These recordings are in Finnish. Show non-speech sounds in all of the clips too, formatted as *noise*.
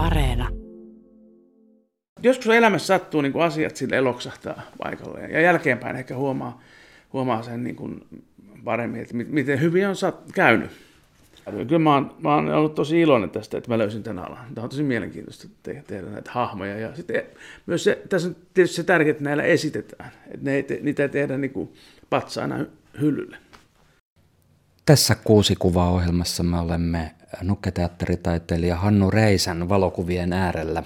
Areena. Joskus elämässä sattuu niin kuin asiat sille eloksahtaa paikalle ja jälkeenpäin ehkä huomaa, huomaa sen niin kuin paremmin, että miten hyvin on käynyt. Kyllä mä oon, mä oon ollut tosi iloinen tästä, että mä löysin tämän alan. Tämä on tosi mielenkiintoista te- tehdä näitä hahmoja. Ja sitten myös se, tässä on tietysti se tärkeää, että näillä esitetään. Että ne ei te, niitä ei tehdä niin kuin patsaana hyllylle. Tässä kuusi kuvaa ohjelmassa me olemme nukketeatteritaiteilija Hannu Reisän valokuvien äärellä.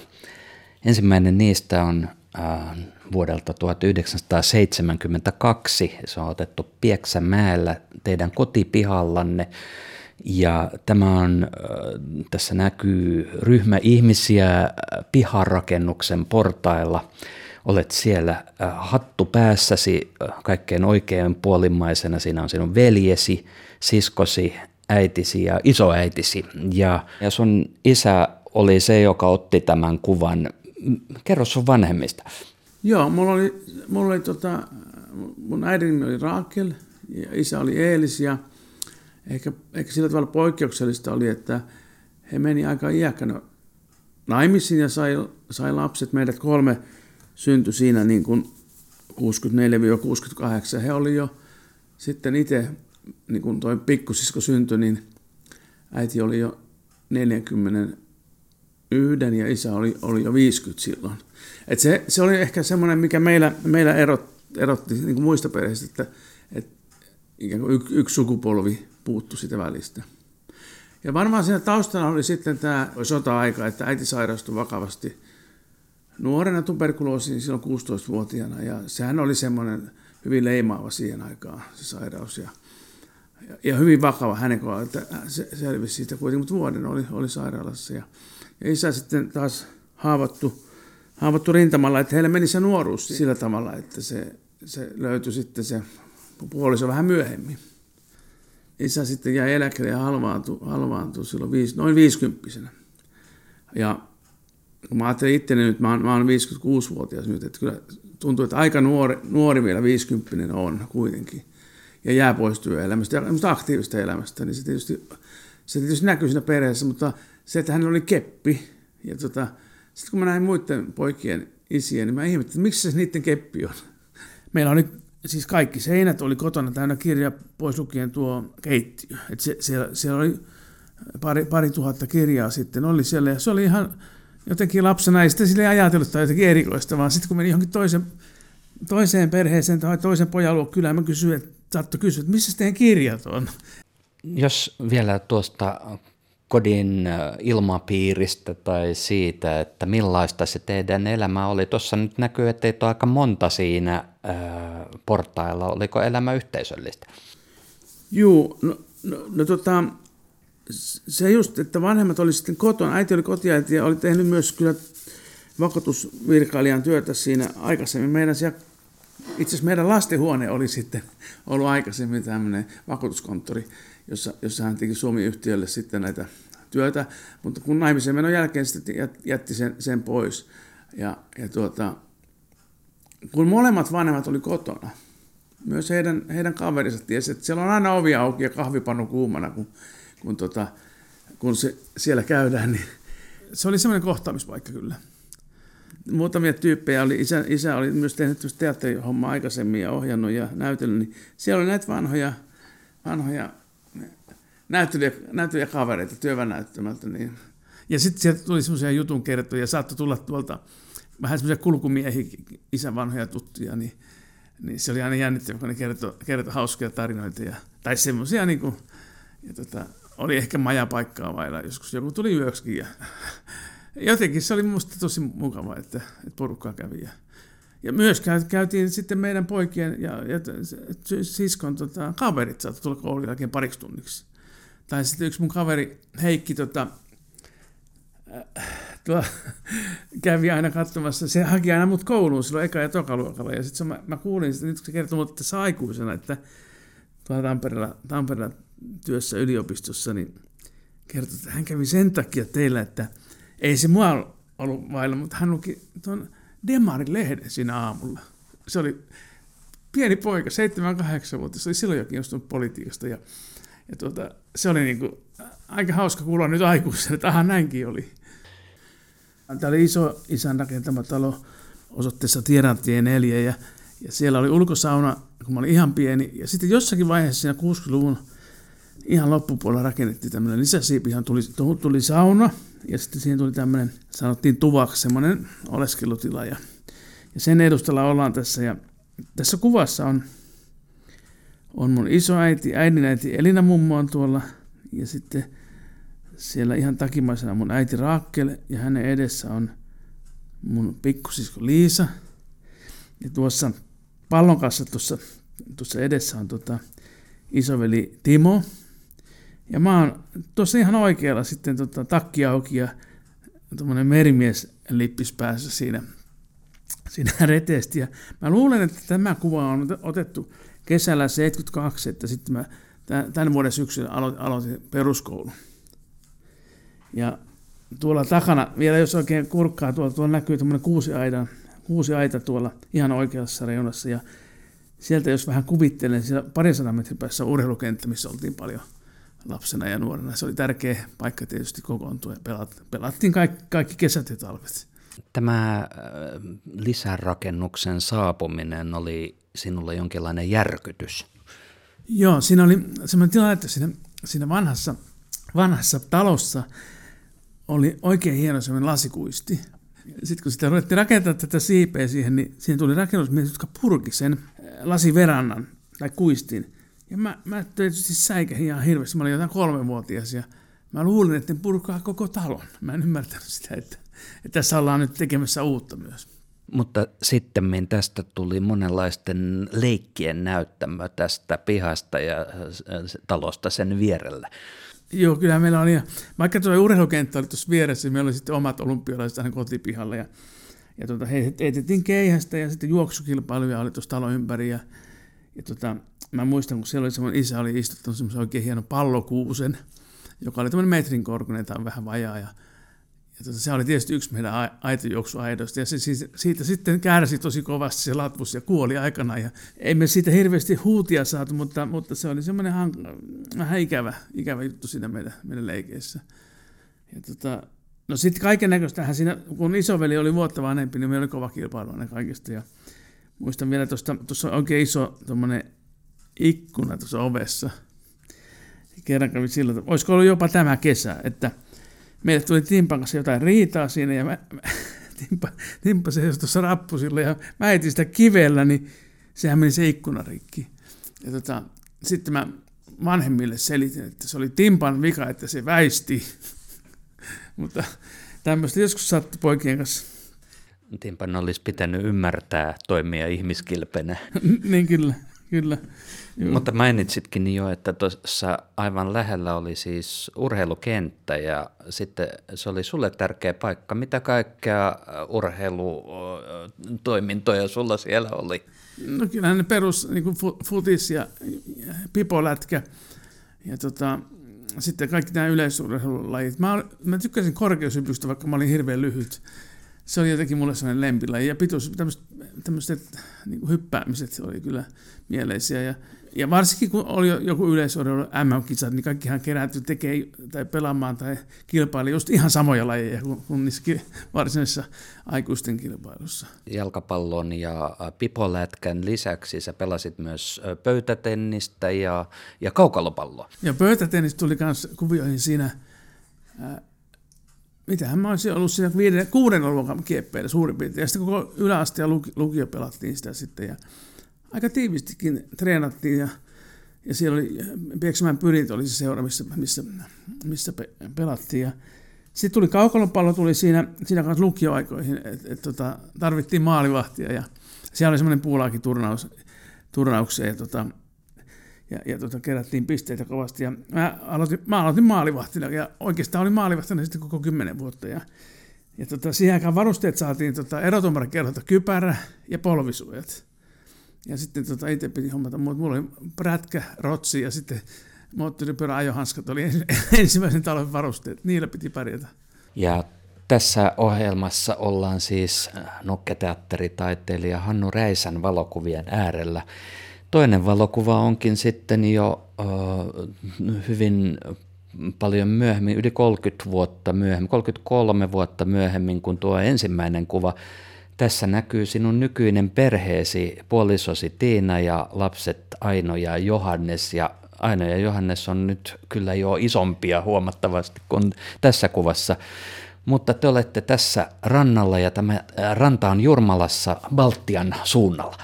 Ensimmäinen niistä on äh, vuodelta 1972. Se on otettu Pieksämäellä teidän kotipihallanne. Ja tämä on, äh, tässä näkyy ryhmä ihmisiä äh, piharakennuksen portailla. Olet siellä hattu päässäsi kaikkein oikein puolimmaisena. Siinä on sinun veljesi, siskosi, äitisi ja isoäitisi. Ja, ja sun isä oli se, joka otti tämän kuvan. Kerro sun vanhemmista. Joo, mulla oli, mulla oli tota, mun äidin nimi oli Raakel ja isä oli Eelis ja ehkä, ehkä sillä tavalla poikkeuksellista oli, että he meni aika iäkkänä naimisiin ja sai, sai lapset. Meidät kolme syntyi siinä niin kuin 64-68. He oli jo sitten itse, niin kuin toi pikkusisko syntyi, niin äiti oli jo 41 ja isä oli, oli jo 50 silloin. Et se, se oli ehkä semmoinen, mikä meillä, meillä erot, erotti niin kuin muista perheistä, että, että ikään kuin yksi, yksi sukupolvi puuttu sitä välistä. Ja varmaan siinä taustana oli sitten tämä sota-aika, että äiti sairastui vakavasti nuorena tuberkuloosiin silloin 16-vuotiaana. Ja sehän oli semmoinen hyvin leimaava siihen aikaan se sairaus. Ja, ja hyvin vakava hänen kohdallaan, että se selvisi siitä kuitenkin, mutta vuoden oli, oli sairaalassa. Ja, ja isä sitten taas haavoittu, haavoittu rintamalla, että heille meni se nuoruus sillä tavalla, että se, se löytyi sitten se puoliso vähän myöhemmin isä sitten jäi eläkkeelle ja halvaantui, halvaantui silloin viisi, noin 50 Ja kun mä ajattelin itteni nyt, mä oon, mä oon 56-vuotias nyt, että kyllä tuntuu, että aika nuori, nuori vielä 50 on kuitenkin. Ja jää pois työelämästä ja aktiivista elämästä, niin se tietysti, se tietysti näkyy siinä perheessä, mutta se, että hän oli keppi. Ja tota, sitten kun mä näin muiden poikien isiä, niin mä ihmettelin, että miksi se niiden keppi on. Meillä oli siis kaikki seinät oli kotona täynnä kirja, pois lukien tuo keittiö. Et se, siellä, siellä oli pari, pari tuhatta kirjaa sitten oli siellä, ja se oli ihan jotenkin lapsena, ei sitten sille ajatellut tai jotenkin erikoista, vaan sitten kun meni johonkin toisen, toiseen perheeseen tai toisen pojan luo kylään, mä kysyin, että saattoi kysyä, että missä teidän kirjat on? Jos vielä tuosta kodin ilmapiiristä tai siitä, että millaista se teidän elämä oli. Tuossa nyt näkyy, että ei ole aika monta siinä ää, portailla. Oliko elämä yhteisöllistä? Joo, no, no, no tota, se just, että vanhemmat oli sitten kotona. Äiti oli kotiäiti ja oli tehnyt myös kyllä vakuutusvirkailijan työtä siinä aikaisemmin. Meidän siellä, itse asiassa meidän lastenhuone oli sitten ollut aikaisemmin tämmöinen vakuutuskonttori jossa, jossa hän teki Suomi-yhtiölle sitten näitä työtä, mutta kun naimisen menon jälkeen sitten jätti sen, sen pois. Ja, ja tuota, kun molemmat vanhemmat oli kotona, myös heidän, heidän kaverinsa tiesi, että siellä on aina ovi auki ja kahvipannu kuumana, kun, kun, tota, kun se, siellä käydään, niin se oli semmoinen kohtaamispaikka kyllä. Muutamia tyyppejä oli, isä, isä oli myös tehnyt teatterihommaa aikaisemmin ja ohjannut ja näytellyt, niin siellä oli näitä vanhoja, vanhoja näyttelijä, näyttelijäkavereita työvännäyttämältä. Niin. Ja sitten sieltä tuli semmoisia jutun kertoja, saattoi tulla tuolta vähän semmoisia kulkumiehiä, isän vanhoja tuttuja, niin, niin se oli aina jännittävä, kun ne kertoi, kertoi hauskoja tarinoita. Ja, tai semmoisia, niin kuin, ja tota, oli ehkä majapaikkaa vailla, joskus joku tuli yöksikin. Ja, jotenkin se oli minusta tosi mukava, että, että porukkaa kävi. Ja, ja myös käytiin sitten meidän poikien ja, ja siskon tota, kaverit saattoi tulla koulun jälkeen pariksi tunniksi tai sitten yksi mun kaveri Heikki tota, äh, tuo, *laughs* kävi aina katsomassa, se haki aina mut kouluun silloin eka- ja tokaluokalla, ja sitten mä, mä kuulin sitä, nyt kun se kertoi mulle tässä aikuisena, että tuolla Tampereella, Tampereella työssä yliopistossa, niin kertoi, että hän kävi sen takia teillä, että ei se mua ollut vailla, mutta hän luki tuon Demarin lehden siinä aamulla. Se oli pieni poika, 7-8-vuotias, se oli silloin jo kiinnostunut politiikasta, ja ja tuota, se oli niin kuin, aika hauska kuulla nyt aikuisena, että aha, näinkin oli. Tämä oli iso isän rakentama talo osoitteessa Tierantien 4 ja, ja siellä oli ulkosauna, kun mä olin ihan pieni. Ja sitten jossakin vaiheessa siinä 60-luvun ihan loppupuolella rakennettiin tämmöinen lisäsiipi, johon tuli, tuli sauna ja sitten siihen tuli tämmöinen, sanottiin tuvaksi, semmoinen oleskelutila ja, ja sen edustalla ollaan tässä ja tässä kuvassa on, on mun isoäiti, äidinäiti Elina mummo on tuolla ja sitten siellä ihan takimaisena mun äiti Raakkel ja hänen edessä on mun pikkusisko Liisa. Ja tuossa pallon kanssa tuossa, tuossa edessä on tota isoveli Timo. Ja mä oon tuossa ihan oikealla sitten tota, takki auki ja tuommoinen merimies lippis päässä siinä, siinä *laughs* reteesti. Ja mä luulen, että tämä kuva on otettu kesällä 72, että sitten mä tämän vuoden syksyllä aloitin peruskoulun. Ja tuolla takana, vielä jos oikein kurkkaa, tuolla, tuolla näkyy tämmöinen kuusi aita, kuusi aita tuolla ihan oikeassa reunassa. Ja sieltä jos vähän kuvittelen, siellä parisadan metrin päässä urheilukenttä, missä oltiin paljon lapsena ja nuorena. Se oli tärkeä paikka tietysti kokoontua ja pelat, pelattiin kaikki, kaikki kesät ja talvet. Tämä äh, lisärakennuksen saapuminen oli sinulle jonkinlainen järkytys. Joo, siinä oli sellainen tilanne, että siinä, siinä vanhassa, vanhassa talossa oli oikein hieno sellainen lasikuisti. Sitten kun sitä ruvettiin rakentaa tätä siipeä siihen, niin siihen tuli rakennusmiehet, jotka purki sen äh, lasiverannan tai kuistin. Ja mä, mä tietysti säikähin ihan hirveästi. Mä olin jotain kolmevuotias ja mä luulin, että ne purkaa koko talon. Mä en ymmärtänyt sitä, että, että tässä ollaan nyt tekemässä uutta myös. Mutta sitten tästä tuli monenlaisten leikkien näyttämö tästä pihasta ja talosta sen vierellä. Joo, kyllä meillä oli, vaikka tuo urheilukenttä oli tuossa vieressä, meillä oli sitten omat olympialaiset aina kotipihalla ja, ja tuota, heitettiin keihästä ja sitten juoksukilpailuja oli tuossa talon ympäri ja, ja tuota, mä muistan, kun siellä oli semmoinen isä oli istuttanut semmoisen oikein hieno pallokuusen, joka oli tämmöinen metrin korkuinen tai vähän vajaa ja ja tota, se oli tietysti yksi meidän aitojuoksuaidoista, ja se siitä, sitten kärsi tosi kovasti se latvus ja kuoli aikana, ja ei me siitä hirveästi huutia saatu, mutta, mutta se oli semmoinen hank- vähän ikävä, ikävä juttu siinä meidän, meidän leikeissä. Ja tota, no sitten kaiken näköistähän siinä, kun isoveli oli vuotta vanhempi, niin meillä oli kova kilpailu ne kaikista, ja muistan vielä tuossa oikein iso ikkuna tuossa ovessa, kerran kävi sillä, että olisiko ollut jopa tämä kesä, että – meille tuli Timpan kanssa jotain riitaa siinä ja mä, mä, *laughs* Timpa, Timpa se tuossa rappusilla ja mä etin sitä kivellä, niin sehän meni se ikkuna rikki. Ja tota, sitten mä vanhemmille selitin, että se oli Timpan vika, että se väisti. *laughs* Mutta tämmöistä joskus sattui poikien kanssa. Timpan olisi pitänyt ymmärtää toimia ihmiskilpenä. *laughs* niin kyllä, kyllä. Joo. Mutta mainitsitkin jo, että tuossa aivan lähellä oli siis urheilukenttä ja sitten se oli sulle tärkeä paikka. Mitä kaikkea urheilutoimintoja sulla siellä oli? No kyllähän ne perus niin kuin futis ja pipolätkä ja tota, sitten kaikki nämä yleisurheilulajit. Mä, mä tykkäsin korkeushypystä, vaikka mä olin hirveän lyhyt. Se oli jotenkin mulle sellainen lempilaji ja pituus, tämmöiset niin hyppäämiset oli kyllä mieleisiä. Ja ja varsinkin kun oli joku yleisurheilu MM-kisat, niin kaikkihan kerääntyi tekee tai pelaamaan tai kilpaili just ihan samoja lajeja kuin, kuin niissä varsinaisissa aikuisten kilpailussa. Jalkapallon ja pipolätkän lisäksi sä pelasit myös pöytätennistä ja, ja kaukalopalloa. Ja pöytätennis tuli myös kuvioihin siinä, ää, mitähän mä olisin ollut siinä viiden, kuuden luokan kieppeillä suurin piirtein. Ja sitten koko yläaste ja lukio pelattiin sitä sitten. Ja aika tiivistikin treenattiin ja, ja siellä oli Pieksämään pyrit oli se seura, missä, missä, missä pe, pelattiin. Ja sitten tuli kaukalopallo tuli siinä, siinä kanssa lukioaikoihin, että et, tota, tarvittiin maalivahtia ja siellä oli semmoinen puulaakin turnaus, turnauksia ja, tota, ja, ja tota, kerättiin pisteitä kovasti. Ja mä aloitin, mä aloitin maalivahtina ja oikeastaan olin maalivahtina sitten koko kymmenen vuotta. Ja, ja tota, siihen aikaan varusteet saatiin tota, erotumarin kerrota kypärä ja polvisuojat. Ja sitten tota, itse piti hommata, mutta mulla oli prätkä, rotsi ja sitten moottoripyörä ajohanskat oli *laughs* ensimmäisen talven varusteet. Niillä piti pärjätä. Ja tässä ohjelmassa ollaan siis nokketeatteritaiteilija Hannu Räisän valokuvien äärellä. Toinen valokuva onkin sitten jo uh, hyvin paljon myöhemmin, yli 30 vuotta myöhemmin, 33 vuotta myöhemmin kuin tuo ensimmäinen kuva. Tässä näkyy sinun nykyinen perheesi, puolisosi Tiina ja lapset Aino ja Johannes. Ja Aino ja Johannes on nyt kyllä jo isompia huomattavasti kuin tässä kuvassa. Mutta te olette tässä rannalla ja tämä ranta on Jurmalassa Baltian suunnalla.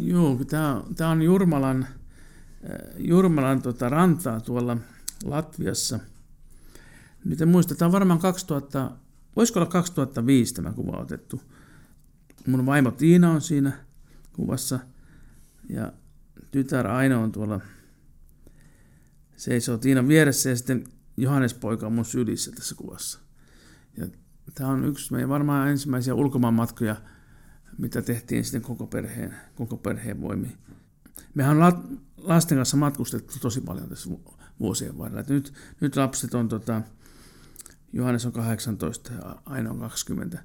Joo, tämä on Jurmalan, Jurmalan tota, rantaa tuolla Latviassa. Nyt en muista, tämä on varmaan 2000, voisiko olla 2005 tämä kuva otettu. Mun vaimo Tiina on siinä kuvassa ja tytär Aino on tuolla seisoo Tiinan vieressä ja sitten Johannes poika on mun sylissä tässä kuvassa. Ja tämä on yksi meidän varmaan ensimmäisiä ulkomaanmatkoja, mitä tehtiin sitten koko perheen, koko perheen voimiin. Mehän on lasten kanssa matkustettu tosi paljon tässä vuosien varrella. Nyt, nyt lapset on, tota, Johannes on 18 ja Aino on 20,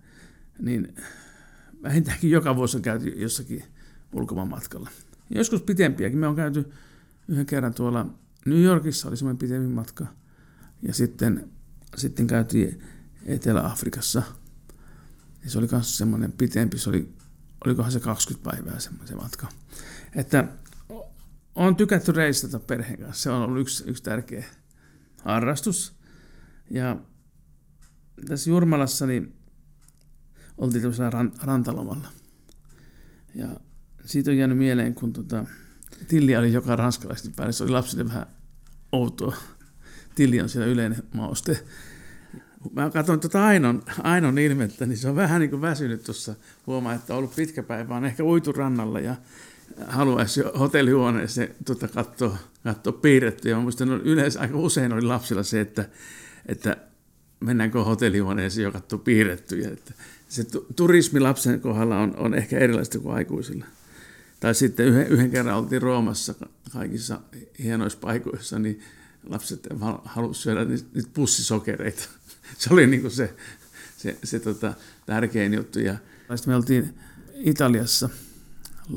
niin vähintäänkin joka vuosi on käyty jossakin ulkomaan matkalla. Joskus pitempiäkin. Me on käyty yhden kerran tuolla New Yorkissa, oli semmoinen pitempi matka. Ja sitten, sitten käytiin Etelä-Afrikassa. Ja se oli myös semmoinen pitempi, se oli, olikohan se 20 päivää semmoinen matka. Että on tykätty reissata perheen kanssa. Se on ollut yksi, yksi tärkeä harrastus. Ja tässä Jurmalassa niin oltiin tämmöisellä ran, rantalomalla. Ja siitä on jäänyt mieleen, kun tota, Tilli oli joka ranskalaisesti päällä. Se oli lapsille vähän outoa. Tilli on siellä yleinen mauste. Mä katson tuota Ainon, Ainon ilmettä, niin se on vähän niin kuin väsynyt tuossa. Huomaa, että on ollut pitkä päivä, on ehkä uitu rannalla ja haluaisi hotellihuoneeseen tuota, katsoa, katsoa piirrettyä. Minusta yleensä aika usein oli lapsilla se, että, että mennäänkö hotellihuoneeseen jo katsoa piirrettyjä. Että se turismi lapsen kohdalla on, on ehkä erilaista kuin aikuisilla. Tai sitten yhden, yhden kerran oltiin Roomassa kaikissa hienoissa paikoissa, niin lapset halusivat syödä niitä pussisokereita. Se oli niin kuin se, se, se tota, tärkein juttu. Ja sitten me oltiin Italiassa –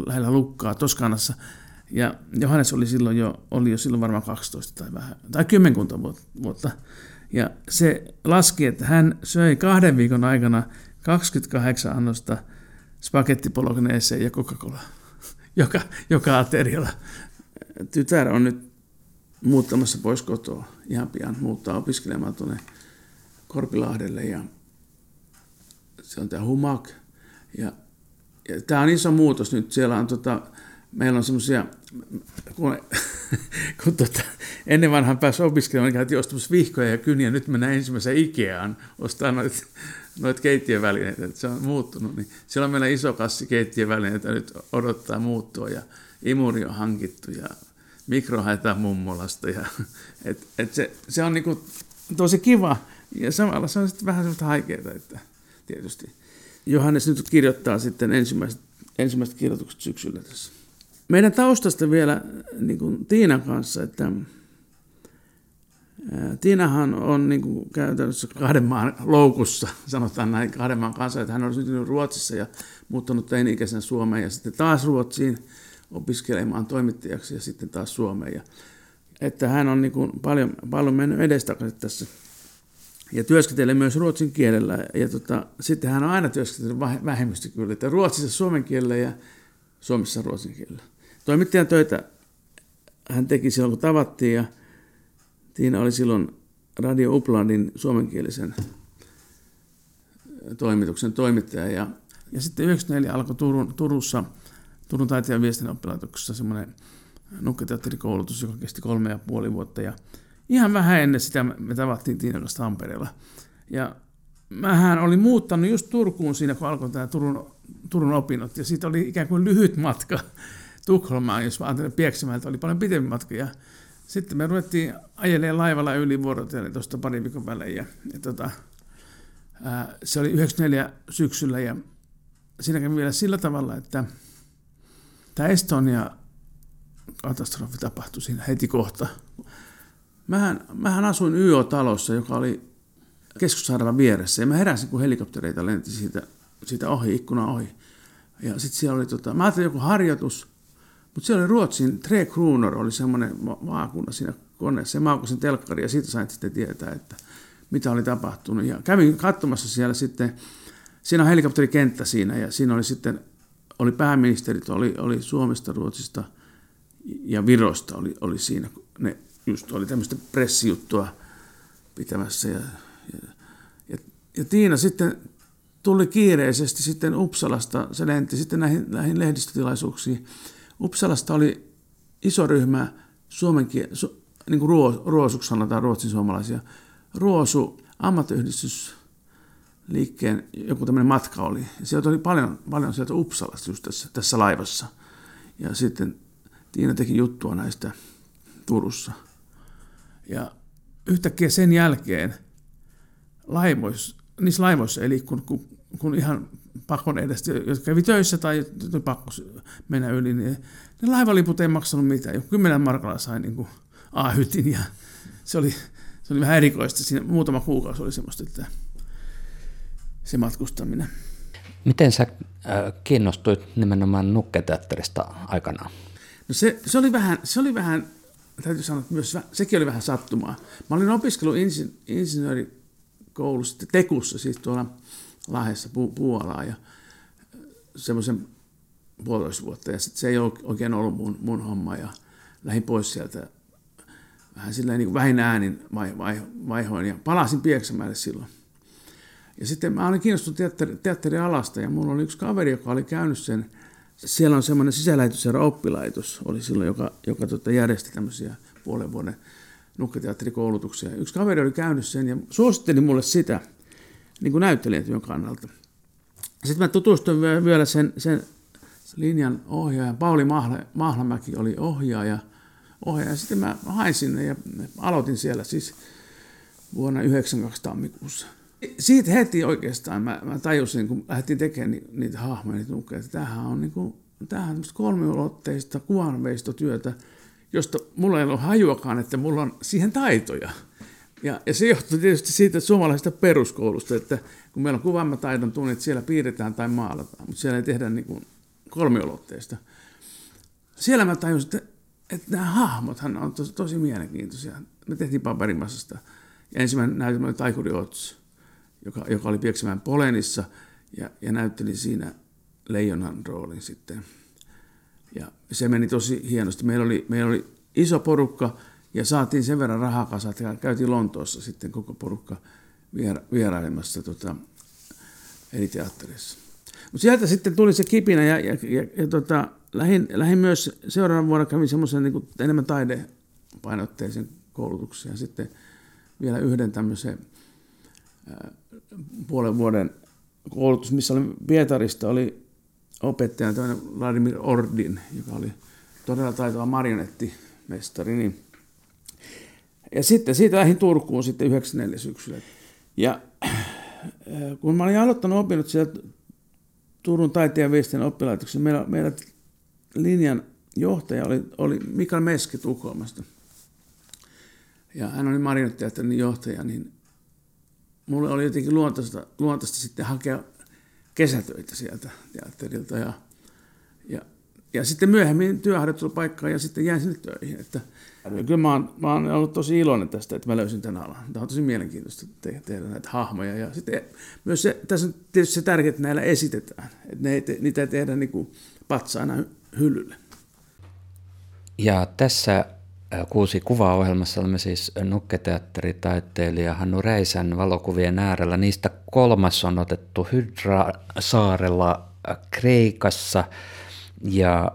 lähellä Lukkaa, Toskanassa. Ja Johannes oli silloin jo, oli jo silloin varmaan 12 tai vähän, tai kymmenkunta vuotta. Ja se laski, että hän söi kahden viikon aikana 28 annosta spagetti bolognese ja Coca-Cola *laughs* joka, joka aterialla. Tytär on nyt muuttamassa pois kotoa ihan pian, muuttaa opiskelemaan tuonne Korpilahdelle ja se on tämä Humak ja tämä on iso muutos nyt. Siellä on tota, meillä on semmoisia, kun, *laughs* kun tota, ennen vanhan pääsi opiskelemaan, niin käytiin ostamassa vihkoja ja kyniä, nyt mennään ensimmäisen Ikeaan ostaa noita noit keittiövälineitä, se on muuttunut. Niin siellä on meillä iso kassi keittiövälineitä nyt odottaa muuttua ja imuri on hankittu ja mikro haetaan mummolasta. Ja, *laughs* et, et se, se, on niinku tosi kiva ja samalla se on sitten vähän semmoista haikeaa, että tietysti. Johannes nyt kirjoittaa sitten ensimmäiset, ensimmäiset kirjoitukset syksyllä tässä. Meidän taustasta vielä niin kuin Tiinan kanssa, että Tiinahan on niin kuin käytännössä kahden maan loukussa, sanotaan näin, kahden maan kanssa, että hän on syntynyt Ruotsissa ja muuttanut teini-ikäisen Suomeen ja sitten taas Ruotsiin opiskelemaan toimittajaksi ja sitten taas Suomeen. Ja, että hän on niin kuin paljon, paljon mennyt edestakaisin tässä ja työskentelee myös ruotsin kielellä. Ja tota, sitten hän on aina työskennellyt vähemmistökyydellä, että Ruotsissa suomen kielellä ja Suomessa ruotsin kielellä. Toimittajan töitä hän teki silloin, kun tavattiin, ja Tiina oli silloin Radio Uplandin suomenkielisen toimituksen toimittaja. Ja, ja sitten 94 alkoi Turun, Turussa, Turun taiteen ja viestinnän oppilaitoksessa semmoinen nukketeatterikoulutus, joka kesti kolme ja puoli vuotta. Ja ihan vähän ennen sitä me tavattiin Tiinan kanssa Tampereella. Ja mähän olin muuttanut just Turkuun siinä, kun alkoi tämä Turun, Turun opinnot, ja siitä oli ikään kuin lyhyt matka Tukholmaan, jos mä ajattelin Pieksämäeltä, oli paljon pitempi matka, ja sitten me ruvettiin ajelemaan laivalla yli vuorotellen tuosta parin viikon välein, ja, ja tota, ää, se oli 94 syksyllä, ja siinä kävi vielä sillä tavalla, että tämä Estonia katastrofi tapahtui siinä heti kohta. Mähän, mähän asuin YO-talossa, joka oli keskussairaalan vieressä, ja mä heräsin, kun helikoptereita lenti siitä, siitä ohi, ikkuna ohi. Ja sitten siellä oli, tota, mä ajattelin joku harjoitus, mutta siellä oli Ruotsin Tre Kronor, oli semmoinen maakunta siinä koneessa ja maukasin telkkari ja siitä sain sitten tietää, että mitä oli tapahtunut. Ja kävin katsomassa siellä sitten, siinä on helikopterikenttä siinä ja siinä oli sitten, oli pääministerit, oli, oli Suomesta, Ruotsista ja Virosta oli, oli siinä. Ne just oli tämmöistä pressijuttua pitämässä ja, ja, ja, ja Tiina sitten tuli kiireisesti sitten Uppsalasta, se lenti sitten näihin, näihin lehdistötilaisuuksiin. Uppsalasta oli iso ryhmä suomen su, niin kuin ruo, ruosuksi sanotaan ruotsin suomalaisia, ruosu ammattiyhdistysliikkeen joku tämmöinen matka oli. Ja sieltä oli paljon, paljon sieltä Uppsalasta just tässä, tässä laivassa. Ja sitten Tiina teki juttua näistä Turussa. Ja yhtäkkiä sen jälkeen laivoissa, niissä laivoissa eli kun, kun, kun ihan pakon edestä, jotka kävi töissä tai pakko mennä yli, niin ne laivaliput ei maksanut mitään. Joku kymmenen markalla sai niin kuin A-hytin ja se oli, se oli vähän erikoista. Siinä muutama kuukausi oli semmoista, että se matkustaminen. Miten sä äh, kiinnostuit nimenomaan nukketeatterista aikanaan? No se, se, oli vähän, se oli vähän, täytyy sanoa, että myös sekin oli vähän sattumaa. Mä olin opiskellut insin, insinöörikoulussa, Tekussa, siis tuolla Lahdessa, pu, Puolaa, ja semmoisen puolitoista vuotta, ja sit se ei oikein ollut mun, mun homma, ja lähdin pois sieltä vähän silleen niin vähin äänin vaihoin ja palasin Pieksämäelle silloin. Ja sitten mä olin kiinnostunut teatteri, teatterialasta ja mulla oli yksi kaveri, joka oli käynyt sen, siellä on semmoinen sisälähetysherra oppilaitos, oli silloin, joka, joka tota järjesti tämmöisiä puolen vuoden nukketeatterikoulutuksia. Yksi kaveri oli käynyt sen ja suositteli mulle sitä niin kuin näyttelijätyön kannalta. Sitten mä tutustuin vielä sen, sen linjan ohjaajan. Pauli Mahla, Mahlamäki oli ohjaaja – ohjaaja. Sitten mä hain sinne ja aloitin siellä siis vuonna 92 tammikuussa. Siitä heti oikeastaan mä, mä tajusin, kun lähdettiin tekemään ni, niitä hahmoja, niitä nukkeja, että tämähän on, niin kuin, tämähän on kolmiulotteista kuvanveistotyötä, josta mulla ei ole hajuakaan, että mulla on siihen taitoja. Ja, ja se johtuu tietysti siitä suomalaisesta peruskoulusta, että kun meillä on kuvaamataidon tunnit, siellä piirretään tai maalataan, mutta siellä ei tehdä niin kuin kolmiulotteista. Siellä mä tajusin, että että nämä hahmothan on tosi, tosi mielenkiintoisia. Me tehtiin paperimassasta. Ja ensimmäinen näytelmä oli Taikuri Ots, joka, joka oli Pieksämään Polenissa ja, ja näytteli siinä leijonan roolin sitten. Ja se meni tosi hienosti. Meillä oli, meillä oli iso porukka ja saatiin sen verran rahaa ja käytiin Lontoossa sitten koko porukka viera, vierailemassa tota, eri teatterissa. Mutta sieltä sitten tuli se kipinä ja, ja, ja, ja tota, lähin, lähin myös seuraavan vuonna kävin semmoisen niin enemmän taidepainotteisen koulutuksen ja sitten vielä yhden tämmöisen ää, puolen vuoden koulutus, missä oli Pietarista, oli opettaja toinen Vladimir Ordin, joka oli todella taitava marionettimestari. Niin. Ja sitten siitä lähdin Turkuun sitten 94 syksyllä. Ja kun mä olin aloittanut opinnot siellä Turun taiteen viestin oppilaitoksessa, meillä, meillä linjan johtaja oli, oli Mikael Meski Tukholmasta. Ja hän oli marionetteatterin johtaja, niin mulle oli jotenkin luontaista, luontaista sitten hakea kesätöitä sieltä teatterilta. Ja, ja, ja sitten myöhemmin työharjoittelupaikkaan ja sitten jäin sinne töihin. Että, kyllä mä oon, mä oon ollut tosi iloinen tästä, että mä löysin tämän alan. Tämä on tosi mielenkiintoista te- tehdä näitä hahmoja. Ja sitten myös se, tässä on tietysti se tärkeää, että näillä esitetään. Että ne ei te, niitä ei tehdä niin kuin hyllylle. Ja tässä kuusi kuvaohjelmassa olemme siis nukketeatteritaiteilija Hannu Räisän valokuvien äärellä. Niistä kolmas on otettu Hydra-saarella Kreikassa ja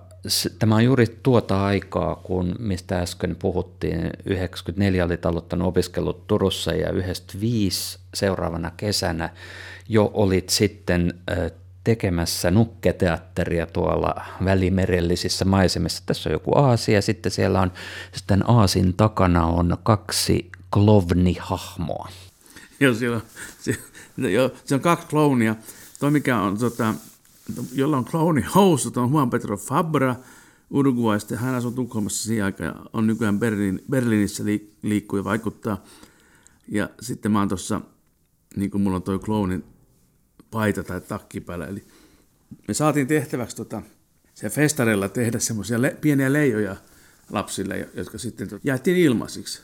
Tämä on juuri tuota aikaa, kun mistä äsken puhuttiin. 94 olit aloittanut opiskelut Turussa ja 95 seuraavana kesänä jo olit sitten tekemässä nukketeatteria tuolla välimerellisissä maisemissa. Tässä on joku aasi ja sitten siellä on sitten aasin takana on kaksi klovnihahmoa. Joo, siellä on, se, jo, se on kaksi klounia. Tuo mikä on, tota, jolla on klouni housut, on Juan Pedro Fabra Uruguaysta. Hän asuu Tukholmassa siihen aikaan ja on nykyään Berliin, Berliinissä liikkuu ja vaikuttaa. Ja sitten mä oon tuossa, niin kuin mulla on toi kloonin paita tai takki päällä. Eli me saatiin tehtäväksi tota, se festarella tehdä semmoisia le- pieniä leijoja lapsille, jotka sitten jaettiin ilmaisiksi.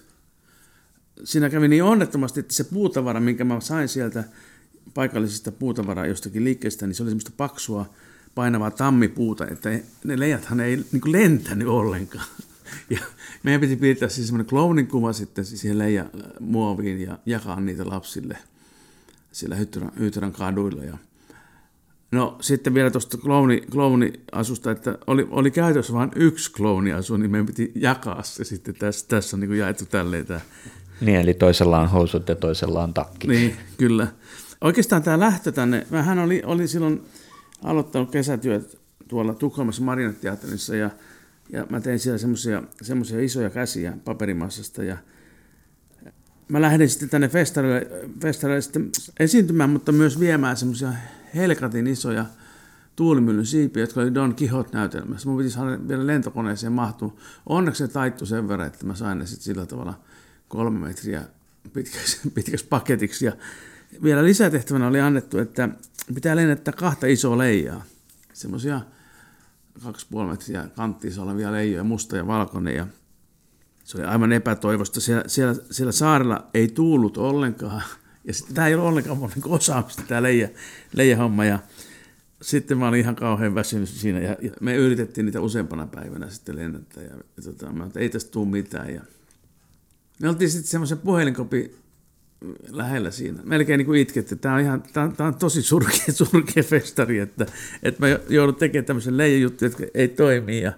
Siinä kävi niin onnettomasti, että se puutavara, minkä mä sain sieltä paikallisesta puutavaraa jostakin liikkeestä, niin se oli semmoista paksua, painavaa tammipuuta, että ne leijathan ei niin lentänyt ollenkaan. *laughs* Ja meidän piti piirtää siis semmoinen klounin kuva sitten siihen leija muoviin ja jakaa niitä lapsille siellä Hyttyrän, Hyttyrän kaduilla. Ja no sitten vielä tuosta klouni, klouniasusta, että oli, oli käytössä vain yksi klouniasu, niin meidän piti jakaa se sitten. Tässä, tässä on niin kuin jaettu tälleen tämä. Niin, eli toisella on housut ja toisella on takki. Niin, kyllä. Oikeastaan tämä lähtö tänne, hän oli, oli silloin aloittanut kesätyöt tuolla Tukholmassa Marinetteatterissa ja, ja mä tein siellä semmoisia isoja käsiä paperimassasta ja mä lähdin sitten tänne festarille, festarille sitten esiintymään, mutta myös viemään semmoisia helkatin isoja tuulimyllyn siipiä, jotka oli Don Quixote-näytelmässä. Mun piti saada vielä lentokoneeseen mahtua. Onneksi se taittu sen verran, että mä sain ne sitten sillä tavalla kolme metriä pitkäksi, *laughs* pitkäksi paketiksi. Ja vielä lisätehtävänä oli annettu, että pitää lennättää kahta isoa leijaa. Semmoisia kaksi puoli metriä kanttiissa olevia leijoja, musta ja valkoinen. Ja se oli aivan epätoivosta. Siellä, siellä, siellä saarella ei tuullut ollenkaan. Ja sitten tämä ei ole ollenkaan mun niin osaamista, tämä leija, leijahomma. Ja sitten mä olin ihan kauhean väsynyt siinä. Ja, ja me yritettiin niitä useampana päivänä sitten lennättää. Ja, ja tota, mä että ei tästä tule mitään. Ja me oltiin sitten semmoisen puhelinkopi lähellä siinä. Melkein niin kuin itketti. Tämä on, ihan, tämä on, tämä on tosi surkea, *laughs* surkea festari, että, että mä joudun tekemään tämmöisen leijajuttu, jotka ei toimi. Ja,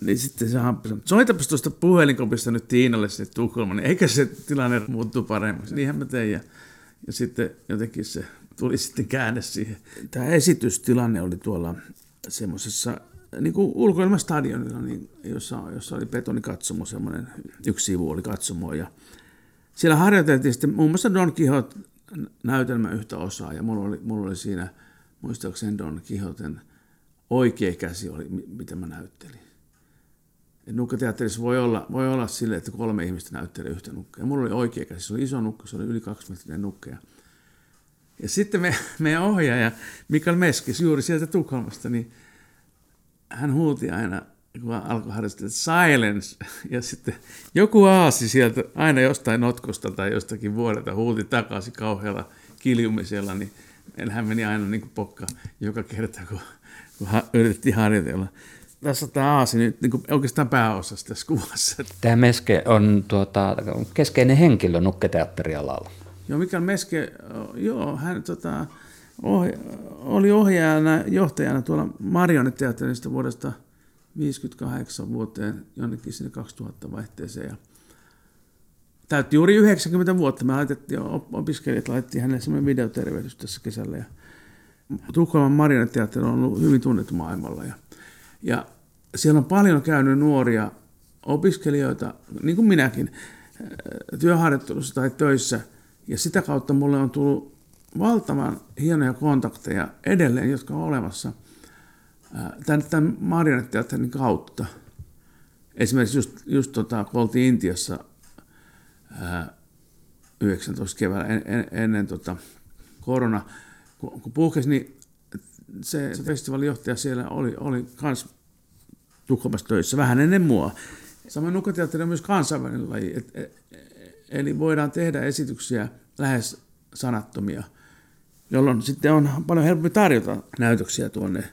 niin sitten se hampasi, soitapas tuosta puhelinkopista nyt Tiinalle sinne Tukholmaan, niin eikä se tilanne muuttu paremmaksi. Niinhän mä tein ja, ja sitten jotenkin se tuli sitten käänne siihen. Tämä esitystilanne oli tuolla semmoisessa niin kuin ulkoilmastadionilla, niin, jossa, jossa oli betonikatsomo, semmoinen yksi sivu oli katsomo ja siellä harjoiteltiin sitten muun muassa Don Quixote näytelmä yhtä osaa ja mulla oli, mulla oli siinä muistaakseni Don Quixoten oikea käsi oli, mitä mä näyttelin. Et nukkateatterissa voi olla, voi olla sille, että kolme ihmistä näyttelee yhtä nukkaa. Mulla oli oikea käsi, se oli iso nukka, se oli yli kaksi metrinen nukka. Ja, sitten me, *laughs* meidän ohjaaja Mikael Meskis juuri sieltä Tukholmasta, niin hän huuti aina kun alkoi harrastaa silence, *laughs* ja sitten joku aasi sieltä aina jostain notkosta tai jostakin vuodelta huuti takaisin kauhealla kiljumisella, niin meillähän meni aina niin kuin pokka joka kerta, kun, kun yritettiin harjoitella. Tässä on tämä aasi nyt niin kuin oikeastaan pääosassa tässä kuvassa. Tämä Meske on tuota, keskeinen henkilö nukketeatterialalla. Joo, Mikael Meske, joo, hän tota, ohja, oli ohjaajana, johtajana tuolla Marionetteatterista vuodesta 58 vuoteen jonnekin sinne 2000 vaihteeseen. Ja täytti juuri 90 vuotta. Me laitettiin, opiskelijat laitettiin hänelle semmoinen videotervehdys tässä kesällä. Ja Tukholman marionetteatteri on ollut hyvin tunnettu maailmalla. Ja, ja siellä on paljon käynyt nuoria opiskelijoita, niin kuin minäkin, työharjoittelussa tai töissä. Ja sitä kautta mulle on tullut valtavan hienoja kontakteja edelleen, jotka on olemassa – tämän, tämän marionetteatterin kautta. Esimerkiksi just, just tota, kun oltiin Intiassa ää, 19 keväällä en, en, ennen tota, korona, kun, kun puhkesi, niin se, se festivaalijohtaja siellä oli, oli kans Tukholmassa töissä vähän ennen mua. Samoin nukkateatteri on myös kansainvälinen laji, et, et, eli voidaan tehdä esityksiä lähes sanattomia, jolloin sitten on paljon helpompi tarjota näytöksiä tuonne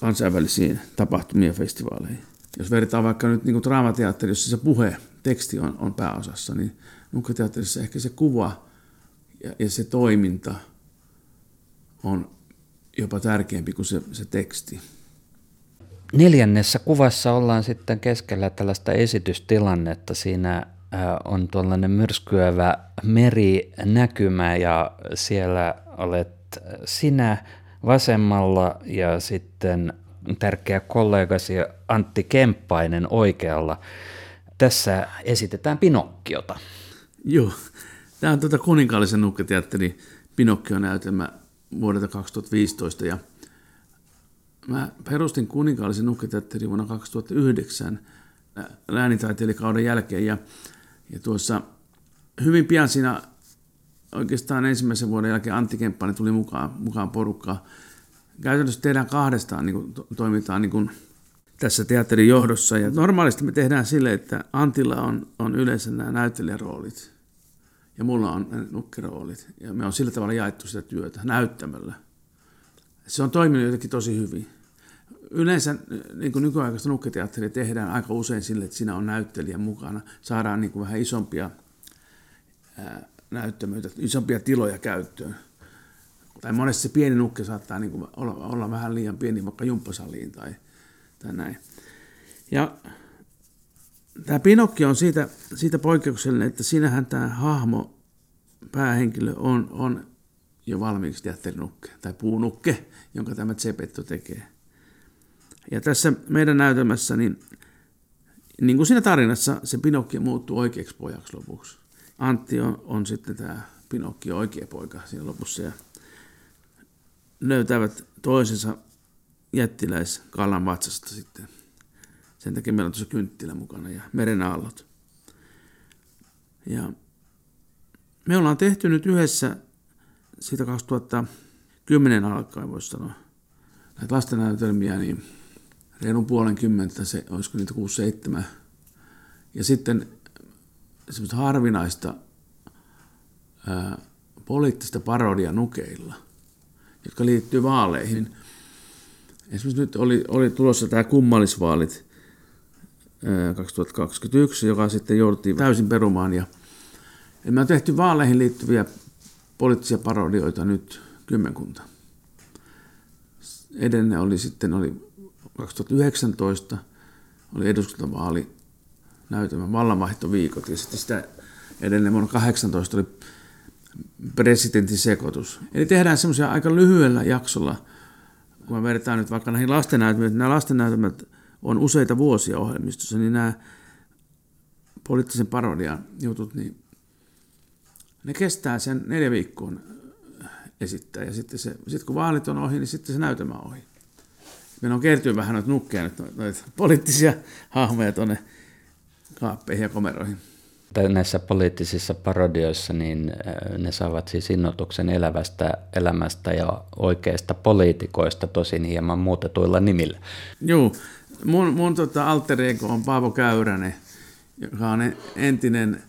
kansainvälisiin tapahtumiin ja festivaaleihin. Jos verrataan vaikka nyt niin draamateatteri, jossa se puhe, teksti on, on pääosassa, niin nukkateatterissa ehkä se kuva ja, ja se toiminta on jopa tärkeämpi kuin se, se teksti. Neljännessä kuvassa ollaan sitten keskellä tällaista esitystilannetta. Siinä on tuollainen myrskyävä merinäkymä ja siellä olet sinä vasemmalla ja sitten tärkeä kollegasi Antti Kemppainen oikealla. Tässä esitetään Pinokkiota. Joo, tämä on tuota kuninkaallisen nukketeatterin Pinokkio-näytelmä vuodelta 2015 ja mä perustin kuninkaallisen nukketeatterin vuonna 2009 läänintaiteilijakauden jälkeen ja, ja tuossa hyvin pian siinä oikeastaan ensimmäisen vuoden jälkeen Antti Kemppainen tuli mukaan, mukaan porukkaan. Käytännössä tehdään kahdestaan, niin kuin, toimitaan niin kuin tässä teatterin johdossa. Ja normaalisti me tehdään sille, että Antilla on, on yleensä nämä näyttelijäroolit ja mulla on nukkeroolit. Ja me on sillä tavalla jaettu sitä työtä näyttämällä. Se on toiminut jotenkin tosi hyvin. Yleensä niin kuin nykyaikaista nukketeatteria tehdään aika usein sille, että siinä on näyttelijä mukana. Saadaan niin kuin vähän isompia näyttämöitä, isompia tiloja käyttöön. Tai monesti se pieni nukke saattaa niin kuin olla, olla vähän liian pieni vaikka jumppasaliin tai, tai näin. Ja tämä Pinokki on siitä, siitä poikkeuksellinen, että siinähän tämä hahmo, päähenkilö on, on jo valmiiksi teatterinukke tai puunukke, jonka tämä Zepetto tekee. Ja tässä meidän näytelmässä, niin, niin kuin siinä tarinassa, se Pinokki muuttuu oikeaksi pojaksi lopuksi. Antti on, on sitten tämä Pinokki oikea poika siinä lopussa ja löytävät toisensa jättiläis Kallan vatsasta sitten. Sen takia meillä on tuossa kynttilä mukana ja meren aallot. Ja me ollaan tehty nyt yhdessä siitä 2010 alkaen, voisi sanoa, näitä lastennäytelmiä, niin reilun puolen kymmentä, se, olisiko niitä 6-7. Ja sitten semmoista harvinaista ää, poliittista parodia nukeilla, jotka liittyy vaaleihin. Esimerkiksi nyt oli, oli tulossa tämä kummallisvaalit ää, 2021, joka sitten jouduttiin täysin perumaan. Ja, ja me on tehty vaaleihin liittyviä poliittisia parodioita nyt kymmenkunta. Edellinen oli sitten oli 2019, oli eduskuntavaali näytelmä Vallanvaihtoviikot ja sitten sitä edelleen vuonna 18 oli presidentin sekoitus. Eli tehdään semmoisia aika lyhyellä jaksolla, kun me verrataan nyt vaikka näihin lastennäytelmiin, nämä lastennäytelmät on useita vuosia ohjelmistossa, niin nämä poliittisen parodian jutut, niin ne kestää sen neljä viikkoa esittää. Ja sitten, se, sitten kun vaalit on ohi, niin sitten se näytelmä on ohi. Meillä on kertynyt vähän noita nukkeja, nyt, noita poliittisia hahmoja tuonne kaappeihin ja komeroihin. Näissä poliittisissa parodioissa niin äh, ne saavat siis innoituksen elävästä elämästä ja oikeista poliitikoista, tosin hieman muutetuilla nimillä. Joo, mun, mun tota alter ego on Paavo Käyränen, joka on entinen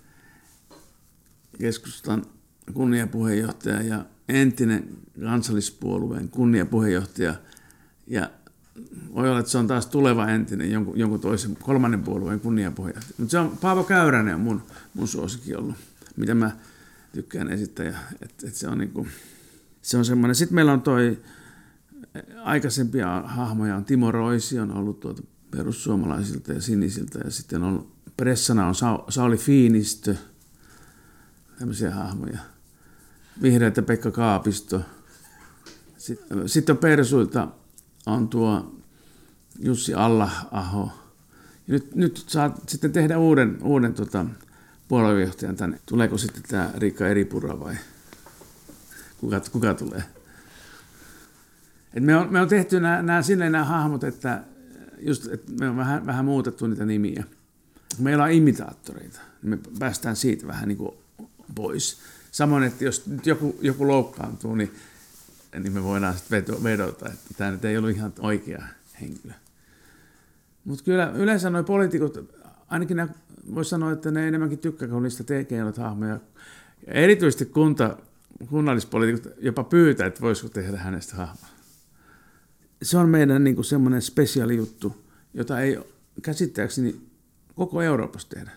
keskustan kunniapuheenjohtaja ja entinen kansallispuolueen kunniapuheenjohtaja. Ja voi olla, että se on taas tuleva entinen jonkun, jonkun toisen kolmannen puolueen kunniapuheenjohtaja. Mutta se on Paavo Käyränen on mun, mun suosikki ollut, mitä mä tykkään esittää. Että et se on niinku, se on semmoinen. Sitten meillä on toi aikaisempia hahmoja on Timo Roisi on ollut tuolta perussuomalaisilta ja sinisiltä ja sitten on pressana on Sauli Fiinistö, tämmöisiä hahmoja. Vihreältä Pekka Kaapisto. Sitten on Persuilta on tuo Jussi Alla-aho. Nyt, nyt saa sitten tehdä uuden, uuden tota, puoluejohtajan tänne. Tuleeko sitten tämä Riikka Eripura vai kuka, kuka tulee? Et me, on, me on tehty nämä, nämä silleen nämä hahmot, että, just, että me on vähän, vähän muutettu niitä nimiä. Meillä on imitaattoreita, niin me päästään siitä vähän niin kuin pois. Samoin, että jos nyt joku, joku loukkaantuu, niin, niin me voidaan sitten vedota, että tämä nyt ei ollut ihan oikea henkilö. Mutta kyllä yleensä nuo poliitikot, ainakin nämä, voisi sanoa, että ne enemmänkin tykkää, kun niistä noita hahmoja. Ja erityisesti kunta, kunnallispoliitikot jopa pyytää, että voisiko tehdä hänestä hahmoa. Se on meidän niin semmoinen spesiaali juttu, jota ei käsittääkseni koko Euroopassa tehdä.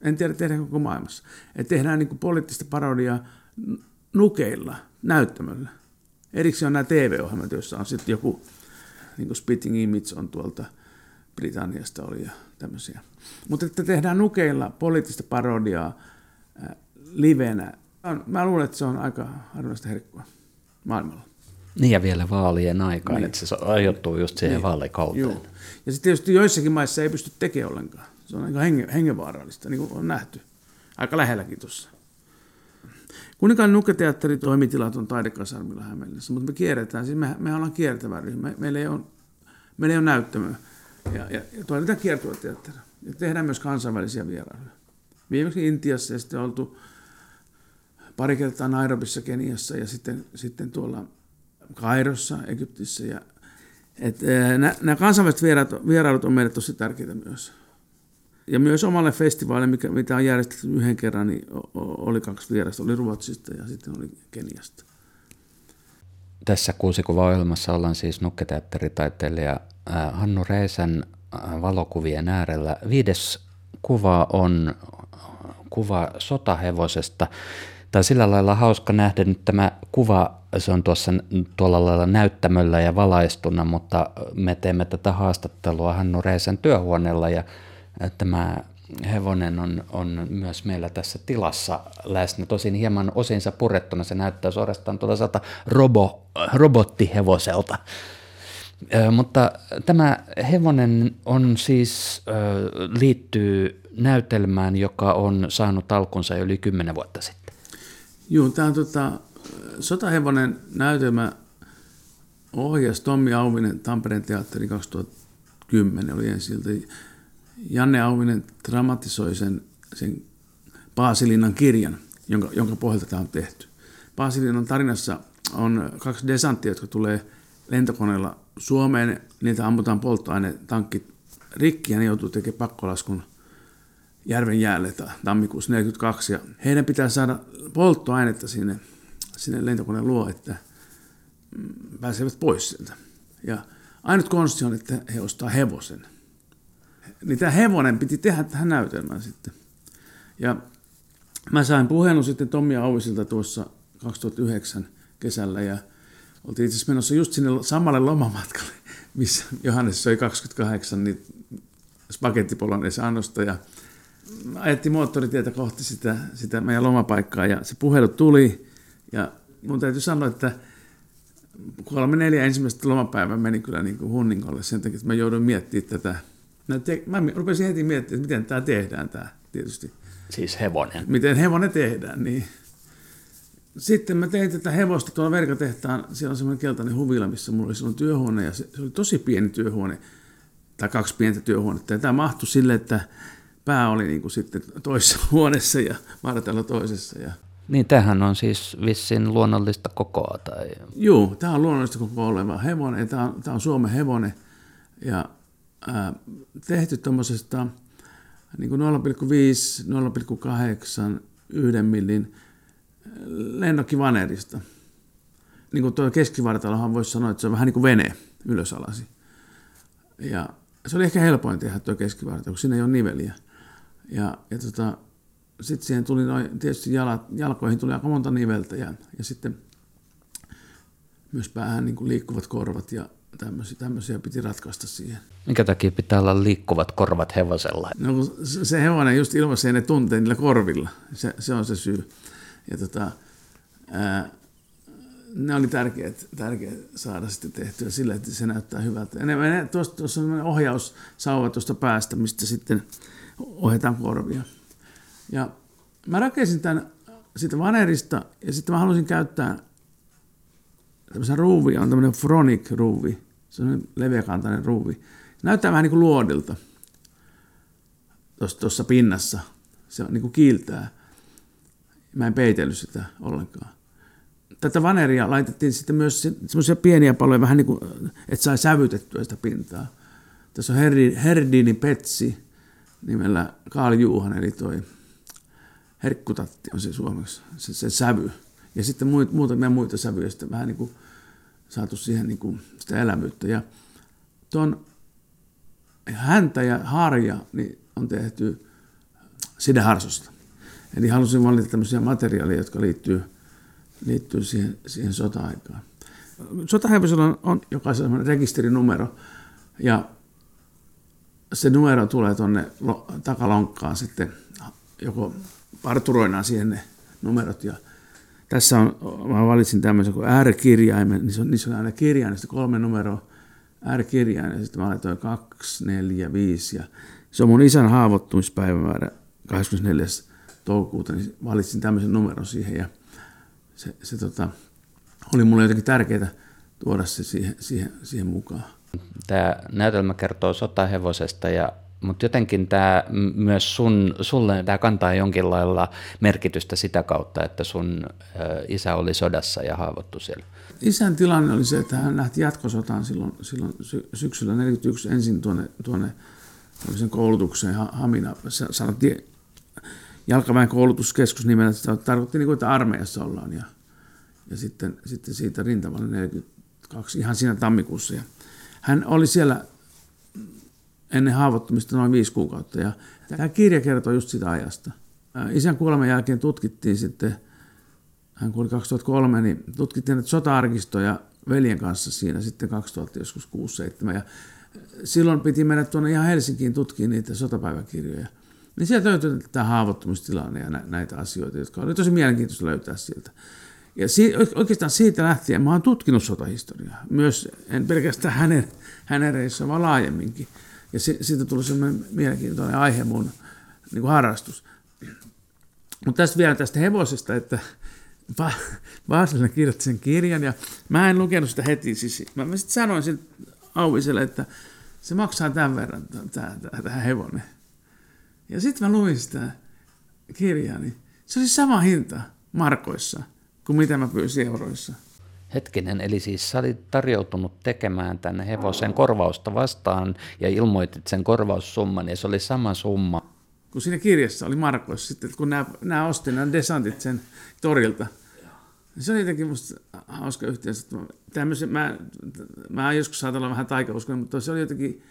En tiedä, tehdään koko maailmassa. Et tehdään niin poliittista parodiaa nukeilla, näyttämöllä. Erikseen on nämä TV-ohjelmat, joissa on sitten joku, niin kuin Spitting Image on tuolta Britanniasta oli ja tämmöisiä. Mutta että tehdään nukeilla poliittista parodiaa äh, livenä, mä luulen, että se on aika harvinaista herkkua maailmalla. Niin ja vielä vaalien aikaan, niin. että se ajoittuu just siihen niin. vaalikauteen. Joo. Ja sitten tietysti joissakin maissa ei pysty tekemään ollenkaan. Se on aika henge, hengenvaarallista, niin kuin on nähty. Aika lähelläkin tuossa. Kuninkaan nukketeatteri toimitilat on taidekasarmilla Hämeenlinnassa, mutta me kierretään, siis me, me ollaan kiertävä ryhmä, meillä ei ole, meillä ei ole näyttämöä. Ja, ja, ja toimitaan kiertueteatteri. Ja tehdään myös kansainvälisiä vierailuja. Viimeksi Intiassa ja sitten oltu pari kertaa Nairobissa, Keniassa ja sitten, sitten tuolla Kairossa, Egyptissä ja nämä kansainväliset vierailut on meille tosi tärkeitä myös. Ja myös omalle festivaalille, mikä, mitä on järjestetty yhden kerran, niin oli kaksi vierasta. Oli Ruotsista ja sitten oli Keniasta. Tässä kuusikuva-ohjelmassa ollaan siis nukketeatteritaiteilija Hannu Reisän valokuvien äärellä. Viides kuva on kuva sotahevosesta. Tai sillä lailla hauska nähdä nyt tämä kuva, se on tuossa tuolla lailla näyttämöllä ja valaistuna, mutta me teemme tätä haastattelua Hannu Reisen työhuoneella ja tämä hevonen on, on myös meillä tässä tilassa läsnä, tosin hieman osinsa purettuna, se näyttää suorastaan tuollaiselta robo, robottihevoselta. Ö, mutta tämä hevonen on siis, ö, liittyy näytelmään, joka on saanut alkunsa yli kymmenen vuotta sitten. Joo, tämä on tota, Sotahevonen näytelmä ohjas Tommi Auvinen Tampereen teatteri 2010 oli ensin Janne Auvinen dramatisoi sen, sen Paasilinnan kirjan, jonka, jonka pohjalta tämä on tehty. Paasilinnan tarinassa on kaksi desanttia, jotka tulee lentokoneella Suomeen. Niiltä ammutaan polttoainetankki rikki ja ne joutuu tekemään pakkolaskun järven jäälle tammikuussa 42. Ja heidän pitää saada polttoainetta sinne, sinne lentokoneen luo, että mm, pääsevät pois sieltä. Ja ainut konsti on, että he ostaa hevosen – niin tämä hevonen piti tehdä tähän näytelmään sitten. Ja mä sain puhelun sitten Tommi Auvisilta tuossa 2009 kesällä ja oltiin itse asiassa menossa just sinne samalle lomamatkalle, *laughs* missä Johannes söi 28 niin spagettipoloneissa annosta ja ajettiin moottoritietä kohti sitä, sitä meidän lomapaikkaa ja se puhelu tuli ja mun täytyy sanoa, että kolme neljä ensimmäistä lomapäivää meni kyllä niin kuin hunningolle sen takia, että mä jouduin miettimään tätä Mä, te, mä rupesin heti miettimään, että miten tämä tehdään tämä tietysti. Siis hevonen. Miten hevonen tehdään, niin. Sitten mä tein tätä hevosta tuolla verkatehtaan, siellä on semmoinen keltainen huvila, missä mulla oli silloin työhuone, ja se, se oli tosi pieni työhuone, tai kaksi pientä työhuonetta, ja tämä mahtui sille, että pää oli niin kuin sitten toisessa *laughs* huoneessa ja vartella toisessa. Ja... Niin, tähän on siis vissin luonnollista kokoa? Tai... Joo, tämä on luonnollista kokoa oleva hevonen, tämä on, tämä on Suomen hevonen, ja tehty tuommoisesta niin 0,5, 0,8, 1 millin lennokkivanerista. Niin kuin tuo keskivartalohan voisi sanoa, että se on vähän niin kuin vene ylösalasi. Ja se oli ehkä helpoin tehdä tuo keskivartalo, kun siinä ei ole niveliä. Ja, ja tota, sitten siihen tuli noin, tietysti jalat, jalkoihin tuli aika monta niveltä ja, ja sitten myös päähän niin kuin liikkuvat korvat ja tämmöisiä, tämmöisiä piti ratkaista siihen. Minkä takia pitää olla liikkuvat korvat hevosella? No se hevonen just ilmaisee ne tunteen niillä korvilla. Se, se on se syy. Ja tota, ää, ne oli tärkeät, tärkeät saada sitten tehtyä sillä, että se näyttää hyvältä. Ja ne, ne, tuossa, tuossa on ohjaussauva tuosta päästä, mistä sitten ohjataan korvia. Ja mä rakensin tämän siitä vanerista ja sitten mä halusin käyttää tämmöisen ruuvi, on tämmöinen Fronic ruuvi, se on leveäkantainen ruuvi. Näyttää vähän niin kuin luodilta tuossa pinnassa. Se on niin kuin kiiltää. Mä en peitellyt sitä ollenkaan. Tätä vaneria laitettiin sitten myös semmoisia pieniä paloja, vähän niin kuin, että sai sävytettyä sitä pintaa. Tässä on Herdini Petsi nimellä Kaali Juuhan, eli toi herkkutatti on se suomeksi, se, se sävy. Ja sitten muutamia muita sävyjä sitten vähän niin kuin saatu siihen niin kuin sitä elämyyttä. Ja tuon häntä ja harja niin on tehty sideharsosta. Eli halusin valita tämmöisiä materiaaleja, jotka liittyy, liittyy siihen, siihen sota-aikaan. Sotahevosella on, on jokaisella rekisterinumero ja se numero tulee tuonne takalonkkaan sitten, joko parturoidaan siihen ne numerot ja tässä on, mä valitsin tämmöisen kuin R-kirjaimen, niin se on, niissä on aina kirjain, sitten kolme numeroa R-kirjain, ja sitten mä laitoin 2, 4, 5, ja se on mun isän haavoittumispäivämäärä 24. toukokuuta, niin valitsin tämmöisen numeron siihen, ja se, se tota, oli mulle jotenkin tärkeää tuoda se siihen, siihen, siihen mukaan. Tämä näytelmä kertoo sotahevosesta ja mutta jotenkin tämä myös sun, sulle tämä kantaa jonkin lailla merkitystä sitä kautta, että sun isä oli sodassa ja haavoittu siellä. Isän tilanne oli se, että hän lähti jatkosotaan silloin, silloin syksyllä 1941 ensin tuonne, tuonne koulutukseen Hamina. Sanottiin jalkaväen koulutuskeskus nimellä, se tarkoitti niin kuin, että armeijassa ollaan. Ja, ja sitten, sitten siitä rintamalle 42 ihan siinä tammikuussa. Ja hän oli siellä ennen haavoittumista noin viisi kuukautta. Ja tämä kirja kertoo just sitä ajasta. Isän kuoleman jälkeen tutkittiin sitten, hän kuoli 2003, niin tutkittiin näitä sota-arkistoja veljen kanssa siinä sitten 2000 joskus 6-7. Ja silloin piti mennä tuonne ihan Helsinkiin tutkimaan niitä sotapäiväkirjoja. Niin sieltä löytyi tämä haavoittumistilanne ja näitä asioita, jotka oli tosi mielenkiintoista löytää sieltä. Ja si- oikeastaan siitä lähtien mä oon tutkinut sotahistoriaa. Myös, en pelkästään hänen, hänen reissaan, vaan laajemminkin. Ja si- siitä tuli semmoinen mielenkiintoinen aihe mun niin kuin harrastus. Mutta tästä vielä tästä hevosesta, että Vaasille kirjoitti sen kirjan ja mä en lukenut sitä heti. Siis, mä, mä sitten sanoin sille Auviselle, että se maksaa tämän verran, tämä hevonen. Ja sitten mä luin sitä kirjaa, niin se oli sama hinta markoissa kuin mitä mä pyysin euroissa. Hetkinen, eli siis sä olit tarjoutunut tekemään tänne hevosen korvausta vastaan ja ilmoitit sen korvaussumman ja se oli sama summa. Kun siinä kirjassa oli markoissa sitten, kun nämä, nämä ostin nämä desantit sen torilta. Se oli jotenkin musta hauska yhteys. Tämmöisen, mä, mä joskus saatan olla vähän taikauskoinen, mutta se oli jotenkin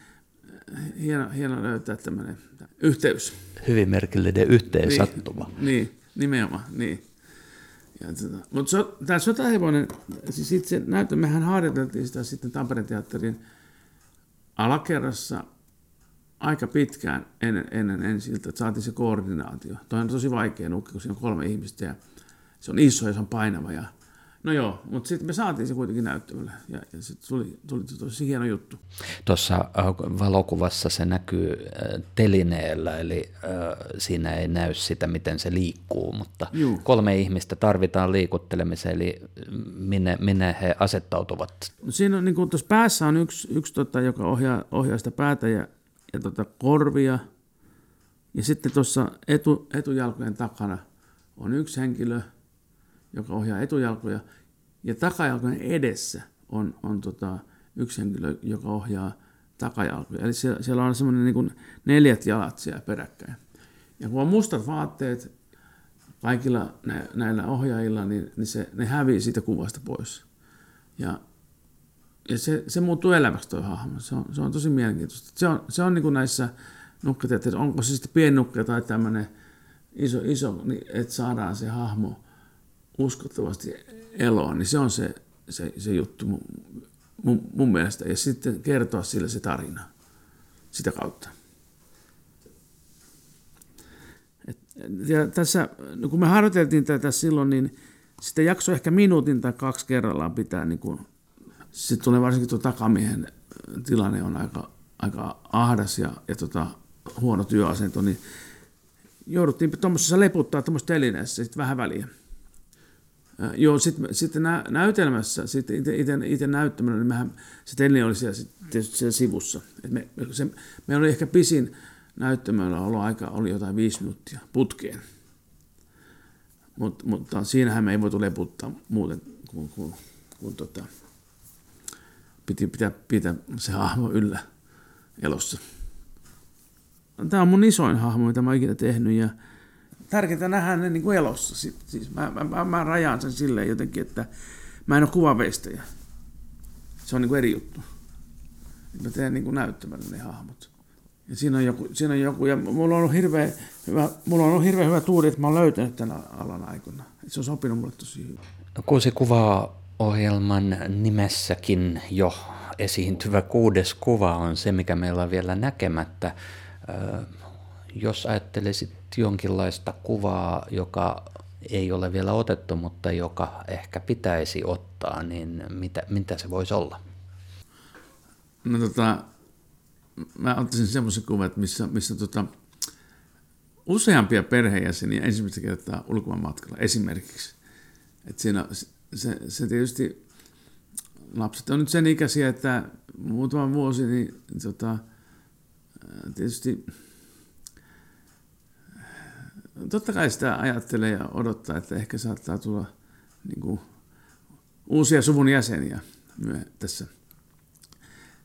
hieno, hieno löytää tämmöinen yhteys. Hyvin merkillinen yhteensattuma. Niin, niin nimenomaan, niin. Mutta so, tämä sotahevonen, siis itse näyttö, mehän harjoiteltiin sitä sitten Tampereen teatterin alakerrassa aika pitkään ennen, ennen ensi että saatiin se koordinaatio. Toi on tosi vaikea nukke, kun siinä on kolme ihmistä ja se on iso ja se on painava ja No joo, mutta sitten me saatiin se kuitenkin näyttämällä ja, ja se tuli, tuli tosi hieno juttu. Tuossa äh, valokuvassa se näkyy äh, telineellä, eli äh, siinä ei näy sitä, miten se liikkuu, mutta Juu. kolme ihmistä tarvitaan liikuttelemiseen, eli minne, minne he asettautuvat? No siinä on, niin kuin tuossa päässä on yksi, yksi tota, joka ohjaa, ohjaa sitä päätä ja, ja tota, korvia, ja sitten tuossa etu, etujalkojen takana on yksi henkilö – joka ohjaa etujalkoja, ja takajalkojen edessä on, on tota, yksi henkilö, joka ohjaa takajalkoja. Eli siellä, siellä on semmoinen niin neljät jalat siellä peräkkäin. Ja kun on mustat vaatteet kaikilla nä, näillä ohjaajilla, niin, niin se, ne hävii siitä kuvasta pois. Ja, ja se, se muuttuu eläväksi tuo hahmo. Se on, se on tosi mielenkiintoista. Se on, se on niin kuin näissä nukketeatterissa, onko se sitten piennukke tai tämmöinen iso, iso niin että saadaan se hahmo – uskottavasti eloon, niin se on se, se, se juttu mun, mun, mun mielestä. Ja sitten kertoa sille se tarina sitä kautta. Et, ja tässä, no kun me harjoiteltiin tätä silloin, niin sitä jakso ehkä minuutin tai kaksi kerrallaan pitää, niin kun, sitten tulee varsinkin tuo takamiehen tilanne on aika, aika ahdas ja, ja tota, huono työasento, niin jouduttiin tuommoisessa leputtaa tuommoisessa telineessä sitten vähän väliä. Joo, sitten sit nä, näytelmässä, sitten itse näyttämällä, niin mehän, se Tenni oli siellä, tietysti siellä sivussa. Et me, se, me oli ehkä pisin näyttämällä ollut aika oli jotain viisi minuuttia putkeen. Mut, mutta siinähän me ei voitu leputtaa muuten kuin, kuin, kuin tota, piti pitää, pitää se hahmo yllä elossa. Tämä on mun isoin hahmo, mitä mä oon ikinä tehnyt ja tärkeää nähdä ne niin kuin elossa. Siis mä, mä, mä, mä rajaan sen silleen jotenkin, että mä en ole kuvaveistäjä. Se on niin kuin eri juttu. Mä teen niin kuin näyttämällä ne hahmot. Ja siinä on joku, siinä on joku ja mulla on ollut hirveä hyvä, mulla on ollut hirveän hyvä tuuri, että mä oon löytänyt tämän alan aikana. Se on sopinut mulle tosi hyvin. Kuusi kuvaa ohjelman nimessäkin jo esiintyvä kuudes kuva on se, mikä meillä on vielä näkemättä. Jos ajattelisit jonkinlaista kuvaa, joka ei ole vielä otettu, mutta joka ehkä pitäisi ottaa, niin mitä, mitä se voisi olla? No tota, mä ottaisin semmoisen kuvan, missä, missä tota, useampia perheenjäseniä ensimmäistä kertaa ulkomaan matkalla esimerkiksi. Et siinä, se, se tietysti, lapset on nyt sen ikäisiä, että muutama vuosi, niin tota, tietysti totta kai sitä ajattelee ja odottaa, että ehkä saattaa tulla niin kuin, uusia suvun jäseniä tässä.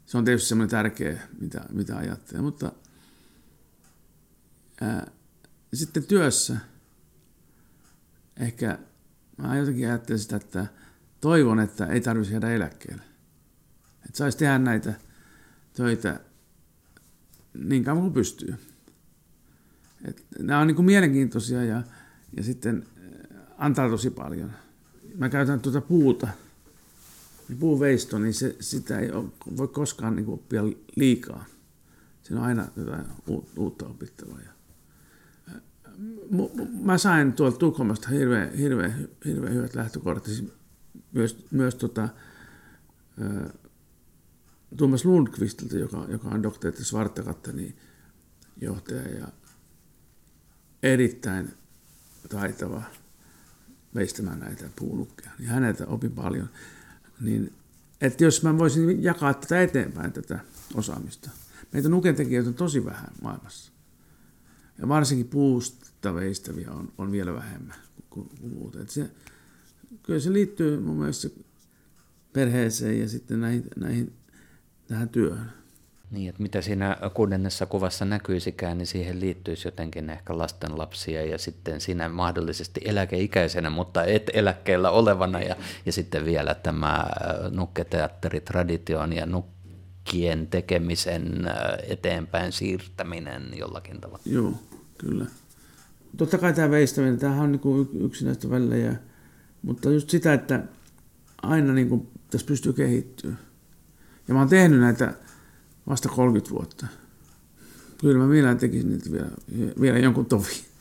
Se on tietysti semmoinen tärkeä, mitä, mitä ajattelee, mutta ää, sitten työssä ehkä mä jotenkin ajattelen sitä, että toivon, että ei tarvitsisi jäädä eläkkeelle. Että saisi tehdä näitä töitä niin kauan kuin pystyy. Et nämä on niin kuin mielenkiintoisia ja, ja sitten antaa tosi paljon. Mä käytän tuota puuta, niin puuveisto, niin se, sitä ei ole, voi koskaan niin kuin oppia liikaa. Siinä on aina jotain uutta opittavaa. Ja mä sain tuolta Tukholmasta hirveän, hirveän, hirveän hyvät lähtökohdat. Siis myös, myös tota, Thomas Lundqvistilta, joka, joka on doktori Svartakattanin johtaja ja erittäin taitava veistämään näitä puunukkeja. Niin häneltä opin paljon. Niin, että jos mä voisin jakaa tätä eteenpäin, tätä osaamista. Meitä nukentekijöitä on tosi vähän maailmassa. Ja varsinkin puusta veistäviä on, on vielä vähemmän kuin muuta. Et se, kyllä se liittyy mun mielestä perheeseen ja sitten näihin, näihin tähän työhön. Niin, että mitä siinä kuudennessa kuvassa näkyisikään, niin siihen liittyisi jotenkin ehkä lastenlapsia ja sitten siinä mahdollisesti eläkeikäisenä, mutta et eläkkeellä olevana ja, ja sitten vielä tämä äh, nukketeatteritradition ja nukkien tekemisen äh, eteenpäin siirtäminen jollakin tavalla. Joo, kyllä. Totta kai tämä veistäminen, tämähän on niin yksi näistä välillä, mutta just sitä, että aina niin kuin tässä pystyy kehittyä. Ja mä oon tehnyt näitä vasta 30 vuotta. Kyllä mä vielä tekisin niitä vielä, vielä jonkun tovi.